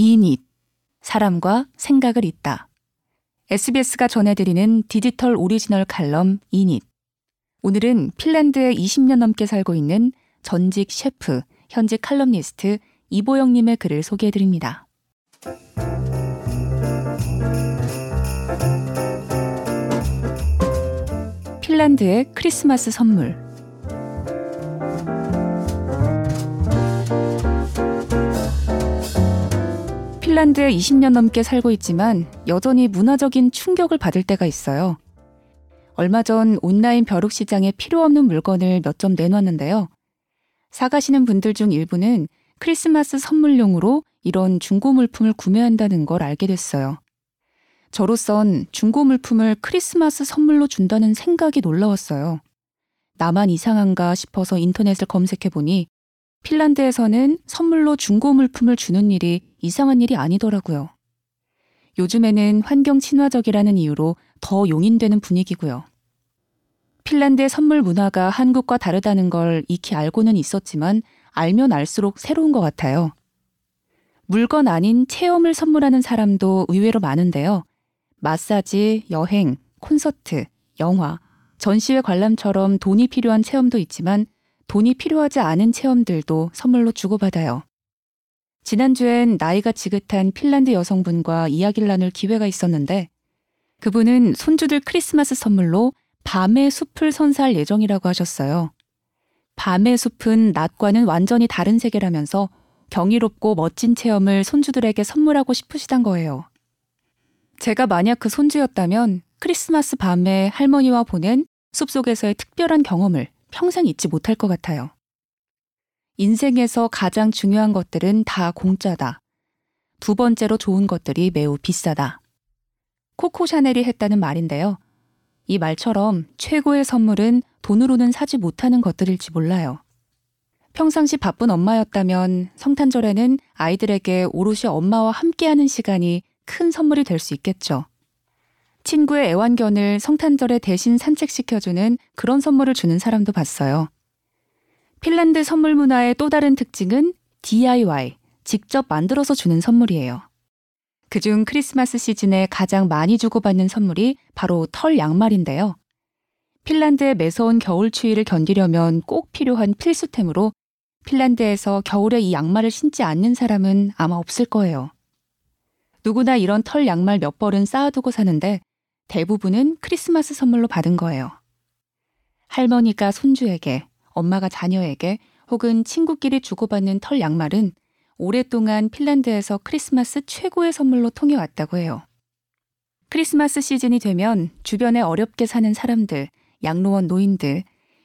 이닛 사람과 생각을 잇다. SBS가 전해드리는 디지털 오리지널 칼럼 이닛. 오늘은 핀란드에 20년 넘게 살고 있는 전직 셰프, 현직 칼럼니스트 이보영님의 글을 소개해드립니다. 핀란드의 크리스마스 선물. 핀란드에 20년 넘게 살고 있지만 여전히 문화적인 충격을 받을 때가 있어요. 얼마 전 온라인 벼룩 시장에 필요 없는 물건을 몇 점 내놨는데요. 사가시는 분들 중 일부는 크리스마스 선물용으로 이런 중고 물품을 구매한다는 걸 알게 됐어요. 저로선 중고 물품을 크리스마스 선물로 준다는 생각이 놀라웠어요. 나만 이상한가 싶어서 인터넷을 검색해 보니 핀란드에서는 선물로 중고 물품을 주는 일이 이상한 일이 아니더라고요. 요즘에는 환경 친화적이라는 이유로 더 용인되는 분위기고요. 핀란드의 선물 문화가 한국과 다르다는 걸 익히 알고는 있었지만 알면 알수록 새로운 것 같아요. 물건 아닌 체험을 선물하는 사람도 의외로 많은데요. 마사지, 여행, 콘서트, 영화, 전시회 관람처럼 돈이 필요한 체험도 있지만 돈이 필요하지 않은 체험들도 선물로 주고받아요. 지난주엔 나이가 지긋한 핀란드 여성분과 이야기를 나눌 기회가 있었는데 그분은 손주들 크리스마스 선물로 밤의 숲을 선사할 예정이라고 하셨어요. 밤의 숲은 낮과는 완전히 다른 세계라면서 경이롭고 멋진 체험을 손주들에게 선물하고 싶으시단 거예요. 제가 만약 그 손주였다면 크리스마스 밤에 할머니와 보낸 숲속에서의 특별한 경험을 평생 잊지 못할 것 같아요. 인생에서 가장 중요한 것들은 다 공짜다. 두 번째로 좋은 것들이 매우 비싸다. 코코 샤넬이 했다는 말인데요. 이 말처럼 최고의 선물은 돈으로는 사지 못하는 것들일지 몰라요. 평상시 바쁜 엄마였다면 성탄절에는 아이들에게 오롯이 엄마와 함께하는 시간이 큰 선물이 될 수 있겠죠. 친구의 애완견을 성탄절에 대신 산책시켜주는 그런 선물을 주는 사람도 봤어요. 핀란드 선물 문화의 또 다른 특징은 DIY, 직접 만들어서 주는 선물이에요. 그중 크리스마스 시즌에 가장 많이 주고받는 선물이 바로 털 양말인데요. 핀란드의 매서운 겨울 추위를 견디려면 꼭 필요한 필수템으로 핀란드에서 겨울에 이 양말을 신지 않는 사람은 아마 없을 거예요. 누구나 이런 털 양말 몇 벌은 쌓아두고 사는데 대부분은 크리스마스 선물로 받은 거예요. 할머니가 손주에게, 엄마가 자녀에게 혹은 친구끼리 주고받는 털 양말은 오랫동안 핀란드에서 크리스마스 최고의 선물로 통해왔다고 해요. 크리스마스 시즌이 되면 주변에 어렵게 사는 사람들, 양로원 노인들,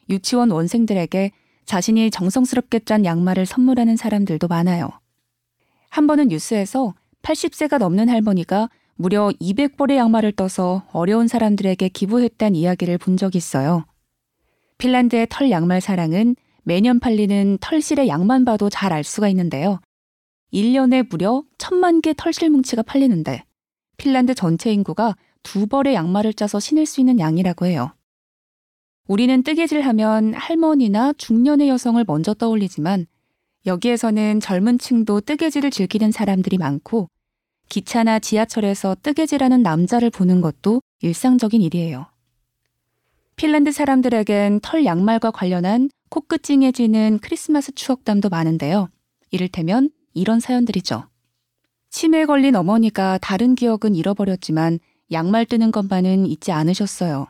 유치원 원생들에게 자신이 정성스럽게 짠 양말을 선물하는 사람들도 많아요. 한 번은 뉴스에서 80세가 넘는 할머니가 무려 200벌의 양말을 떠서 어려운 사람들에게 기부했다는 이야기를 본 적이 있어요. 핀란드의 털 양말 사랑은 매년 팔리는 털실의 양만 봐도 잘 알 수가 있는데요. 1년에 무려 천만 개 털실 뭉치가 팔리는데 핀란드 전체 인구가 두 벌의 양말을 짜서 신을 수 있는 양이라고 해요. 우리는 뜨개질 하면 할머니나 중년의 여성을 먼저 떠올리지만 여기에서는 젊은 층도 뜨개질을 즐기는 사람들이 많고 기차나 지하철에서 뜨개질하는 남자를 보는 것도 일상적인 일이에요. 핀란드 사람들에겐 털 양말과 관련한 코끝 찡해지는 크리스마스 추억담도 많은데요. 이를테면 이런 사연들이죠. 치매에 걸린 어머니가 다른 기억은 잃어버렸지만 양말 뜨는 것만은 잊지 않으셨어요.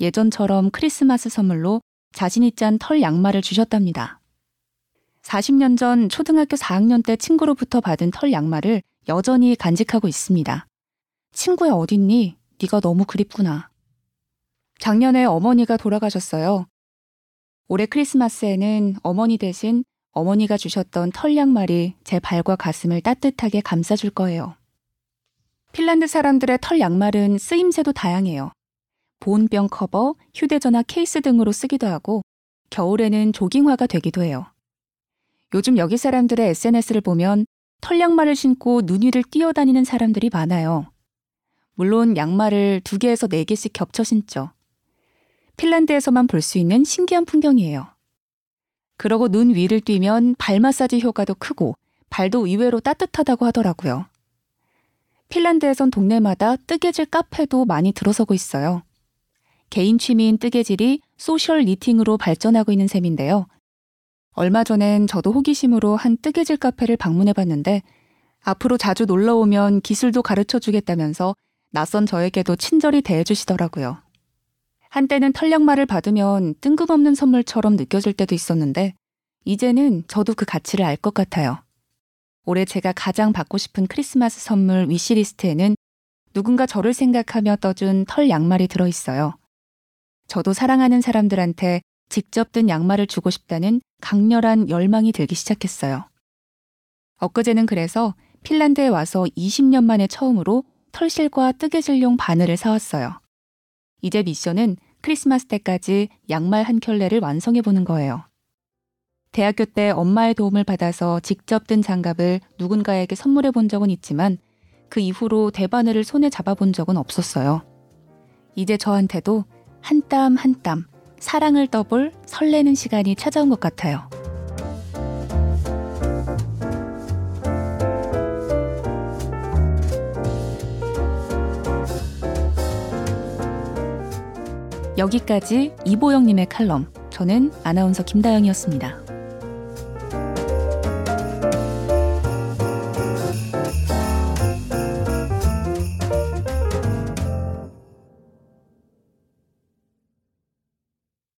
예전처럼 크리스마스 선물로 자신이 짠 털 양말을 주셨답니다. 40년 전 초등학교 4학년 때 친구로부터 받은 털 양말을 여전히 간직하고 있습니다. 친구야 어딨니? 네가 너무 그립구나. 작년에 어머니가 돌아가셨어요. 올해 크리스마스에는 어머니 대신 어머니가 주셨던 털 양말이 제 발과 가슴을 따뜻하게 감싸줄 거예요. 핀란드 사람들의 털 양말은 쓰임새도 다양해요. 보온병 커버, 휴대전화 케이스 등으로 쓰기도 하고 겨울에는 조깅화가 되기도 해요. 요즘 여기 사람들의 SNS를 보면 털 양말을 신고 눈 위를 뛰어다니는 사람들이 많아요. 물론 양말을 두 개에서 네 개씩 겹쳐 신죠. 핀란드에서만 볼 수 있는 신기한 풍경이에요. 그러고 눈 위를 뛰면 발 마사지 효과도 크고 발도 의외로 따뜻하다고 하더라고요. 핀란드에선 동네마다 뜨개질 카페도 많이 들어서고 있어요. 개인 취미인 뜨개질이 social knitting으로 발전하고 있는 셈인데요. 얼마 전엔 저도 호기심으로 한 뜨개질 카페를 방문해 봤는데 앞으로 자주 놀러 오면 기술도 가르쳐 주겠다면서 낯선 저에게도 친절히 대해 주시더라고요. 한때는 털양말을 받으면 뜬금없는 선물처럼 느껴질 때도 있었는데 이제는 저도 그 가치를 알 것 같아요. 올해 제가 가장 받고 싶은 크리스마스 선물 위시리스트에는 누군가 저를 생각하며 떠준 털 양말이 들어 있어요. 저도 사랑하는 사람들한테 직접 든 양말을 주고 싶다는 강렬한 열망이 들기 시작했어요. 엊그제는 그래서 핀란드에 와서 20년 만에 처음으로 털실과 뜨개질용 바늘을 사왔어요. 이제 미션은 크리스마스 때까지 양말 한 켤레를 완성해 보는 거예요. 대학교 때 엄마의 도움을 받아서 직접 든 장갑을 누군가에게 선물해 본 적은 있지만 그 이후로 대바늘을 손에 잡아 본 적은 없었어요. 이제 저한테도 한 땀 한땀 사랑을 떠볼 설레는 시간이 찾아온 것 같아요. 여기까지 이보영님의 칼럼. 저는 아나운서 김다영이었습니다.